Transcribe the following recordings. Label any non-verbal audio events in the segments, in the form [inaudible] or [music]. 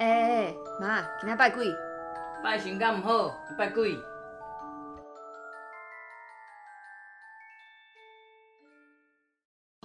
哎妈，今天拜鬼？拜神敢唔好，拜鬼。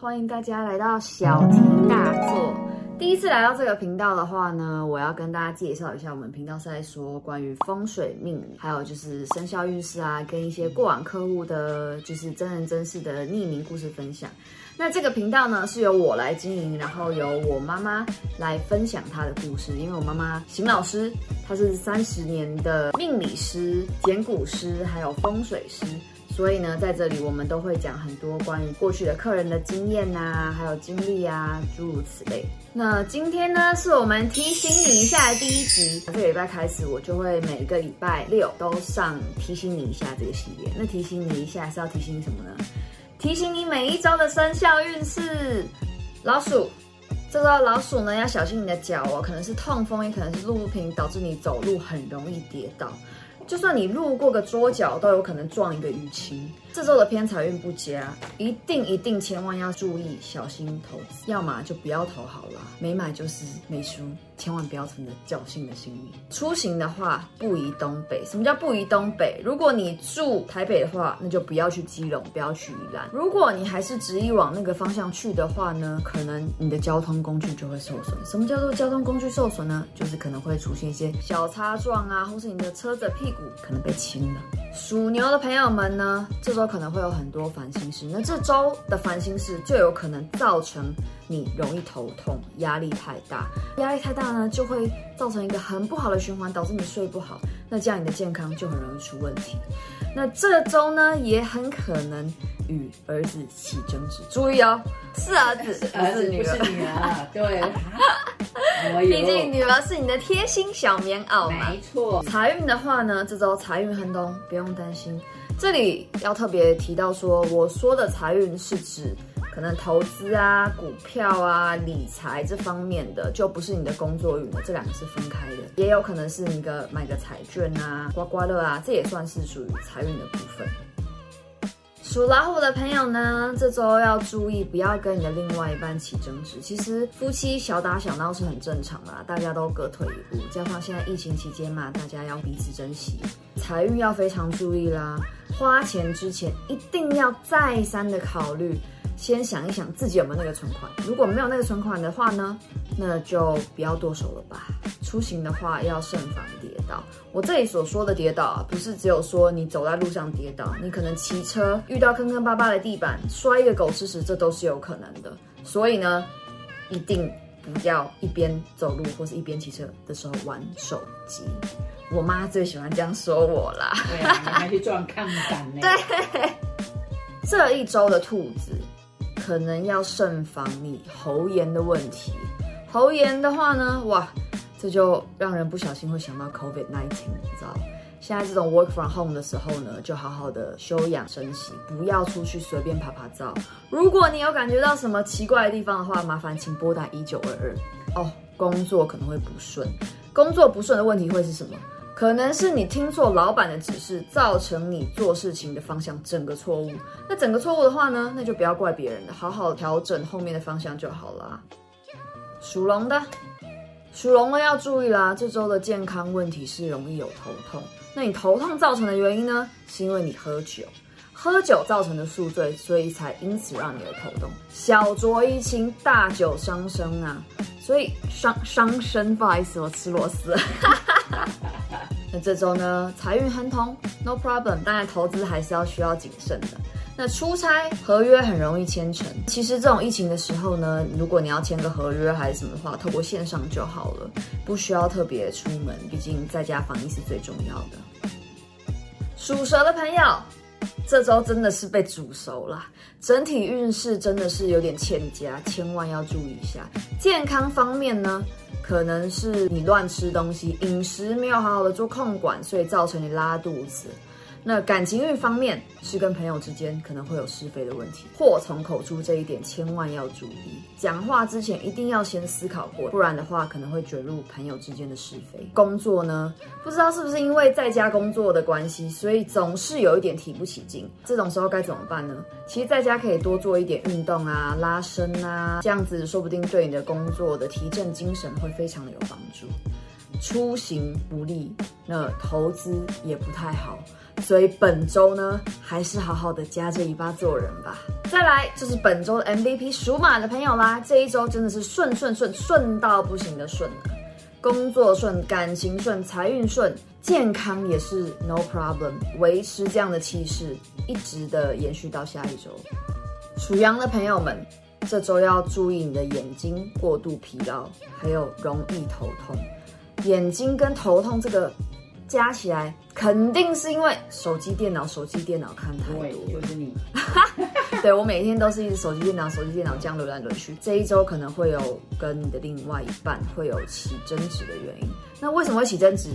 欢迎大家来到小题大做。第一次来到这个频道的话呢，我要跟大家介绍一下，我们频道是在说关于风水命理，还有就是生肖运势啊，跟一些过往客户的，就是真人真事的匿名故事分享。那这个频道呢，是由我来经营，然后由我妈妈来分享她的故事。因为我妈妈邢老师，她是三十年的命理师、简骨师，还有风水师，所以呢，在这里我们都会讲很多关于过去的客人的经验啊，还有经历啊，诸如此类。那今天呢，是我们提醒你一下的第一集。这个礼拜开始，我就会每个礼拜六都上提醒你一下这个系列。那提醒你一下是要提醒你什么呢？提醒你每一周的生肖运势，老鼠，这周老鼠呢，要小心你的脚哦，可能是痛风，也可能是路不平，导致你走路很容易跌倒。就算你路过个桌角，都有可能撞一个淤青。这周的偏财运不佳，一定一定千万要注意，小心投资。要么就不要投好了，没买就是没输，千万不要存着侥幸的心理。出行的话，不宜东北。什么叫不宜东北？如果你住台北的话，那就不要去基隆，不要去宜兰。如果你还是执意往那个方向去的话呢，可能你的交通工具就会受损。什么叫做交通工具受损呢？就是可能会出现一些小擦撞啊，或是你的车子屁股可能被亲了。属牛的朋友们呢，这周可能会有很多烦心事。那这周的烦心事就有可能造成你容易头痛，压力太大。压力太大呢，就会造成一个很不好的循环，导致你睡不好。那这样你的健康就很容易出问题。那这周呢，也很可能与儿子起争执。注意哦，是儿子，[laughs] 是儿子，不是女儿。对。[laughs] [laughs] 毕竟女儿是你的贴心小棉袄嘛。没错。财运的话呢，这周财运亨通，不用担心。这里要特别提到说，我说的财运是指可能投资啊、股票啊、理财这方面的，就不是你的工作运了。这两个是分开的。也有可能是你个买个彩券啊、刮刮乐啊，这也算是属于财运的部分。属老虎的朋友呢，这周要注意，不要跟你的另外一半起争执。其实夫妻小打小闹是很正常的，大家都各退一步。加上现在疫情期间嘛，大家要彼此珍惜。财运要非常注意啦，花钱之前一定要再三的考虑，先想一想自己有没有那个存款。如果没有那个存款的话呢，那就不要剁手了吧。出行的话要慎防点倒。我这里所说的跌倒啊，不是只有说你走在路上跌倒，你可能骑车遇到坑坑巴巴的地板，摔一个狗吃屎，这都是有可能的。所以呢，一定不要一边走路或是一边骑车的时候玩手机。我妈最喜欢这样说我啦。对啊，你还去撞看板呢。[laughs] 对，这一周的兔子可能要慎防你喉炎的问题。喉炎的话呢，哇，这就让人不小心会想到 COVID-19，你知道？现在这种 work from home 的时候呢，就好好的休养生息，不要出去随便拍拍照。如果你有感觉到什么奇怪的地方的话，麻烦请拨打一九二二。哦，工作可能会不顺，工作不顺的问题会是什么？可能是你听错老板的指示，造成你做事情的方向整个错误。那整个错误的话呢，那就不要怪别人了，好好调整后面的方向就好了。属龙的，属龙的要注意啦，这周的健康问题是容易有头痛。那你头痛造成的原因呢？是因为你喝酒，喝酒造成的宿醉，所以才因此让你有头痛。小酌怡情，大酒伤身啊！所以伤伤身，不好意思，我吃螺丝。[laughs] 那这周呢，财运亨通，no problem。当然，投资还是要需要谨慎的。那出差合约很容易签成。其实这种疫情的时候呢，如果你要签个合约还是什么的话，透过线上就好了，不需要特别出门。毕竟在家防疫是最重要的。属蛇的朋友，这周真的是被煮熟了，整体运势真的是有点欠佳，千万要注意一下。健康方面呢，可能是你乱吃东西，饮食没有好好的做控管，所以造成你拉肚子。那感情运方面是跟朋友之间可能会有是非的问题，祸从口出这一点千万要注意。讲话之前一定要先思考过，不然的话可能会卷入朋友之间的是非。工作呢，不知道是不是因为在家工作的关系，所以总是有一点提不起劲。这种时候该怎么办呢？其实在家可以多做一点运动啊，拉伸啊，这样子说不定对你的工作的提振精神会非常的有帮助。出行不利，那投资也不太好。所以本周呢，还是好好的夹着尾巴做人吧。再来就是本周 MVP 属马的朋友啦，这一周真的是顺顺顺顺到不行的顺啊，工作顺，感情顺，财运顺，健康也是 no problem，维持这样的气势，一直的延续到下一周。属羊的朋友们，这周要注意你的眼睛过度疲劳，还有容易头痛。眼睛跟头痛这个。加起来肯定是因为手机、电脑、手机、电脑看太多。对，就是你。[laughs] [laughs] 对，我每天都是一直手机、电脑、手机、电脑这样轮来轮去。这一周可能会有跟你的另外一半会有起争执的原因。那为什么会起争执？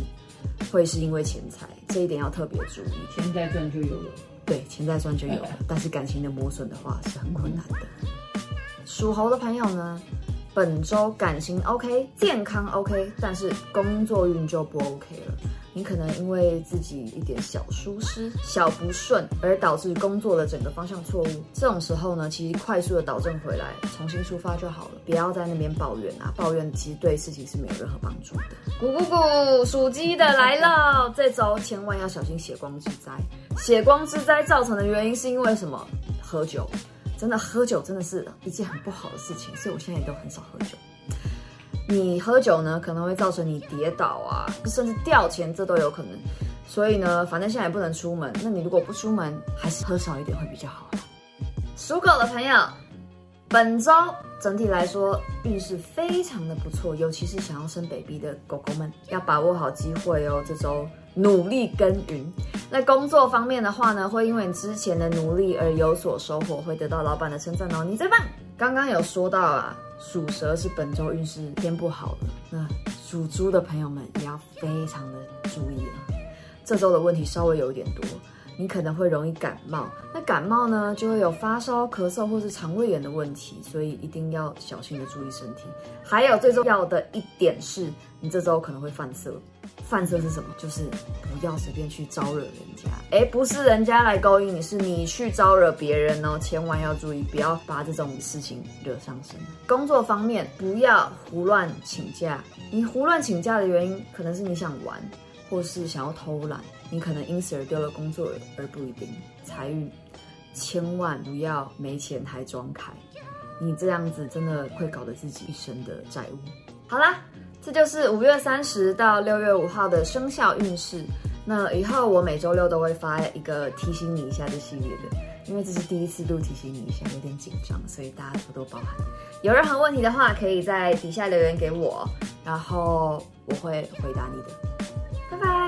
会是因为钱财，这一点要特别注意。钱在赚就有了。对，钱在赚就有了。但是感情的磨损的话是很困难的。属猴的朋友呢？本周感情 OK，健康 OK，但是工作运就不 OK 了。你可能因为自己一点小疏失、小不顺，而导致工作的整个方向错误。这种时候呢，其实快速的导正回来，重新出发就好了。不要在那边抱怨啊，抱怨其实对事情是没有任何帮助的。咕咕咕，属鸡的来了，这周千万要小心血光之灾。血光之灾造成的原因是因为什么？喝酒。真的喝酒真的是一件很不好的事情，所以我现在也都很少喝酒。你喝酒呢，可能会造成你跌倒啊，甚至掉钱，这都有可能。所以呢，反正现在也不能出门，那你如果不出门，还是喝少一点会比较好。属狗的朋友，本周整体来说运势非常的不错，尤其是想要生 baby 的狗狗们，要把握好机会哦。这周努力耕耘。在工作方面的话呢，会因为你之前的努力而有所收获，会得到老板的称赞哦。你最棒！刚刚有说到啊，属蛇是本周运势偏不好的，那属猪的朋友们也要非常的注意了。这周的问题稍微有一点多，你可能会容易感冒，那感冒呢就会有发烧、咳嗽或是肠胃炎的问题，所以一定要小心的注意身体。还有最重要的一点是，你这周可能会犯色。犯色是什么？就是不要随便去招惹人家。哎，不是人家来勾引你，是你去招惹别人哦。千万要注意，不要把这种事情惹上身。工作方面，不要胡乱请假。你胡乱请假的原因，可能是你想玩，或是想要偷懒。你可能因此而丢了工作，而不一定。财运，千万不要没钱还装开，你这样子真的会搞得自己一身的债务。好啦。这就是五月三十到六月五号的生肖运势。那以后我每周六都会发一个提醒你一下这系列的，因为这是第一次录提醒你一下，有点紧张，所以大家多多包涵。有任何问题的话，可以在底下留言给我，然后我会回答你的。拜拜。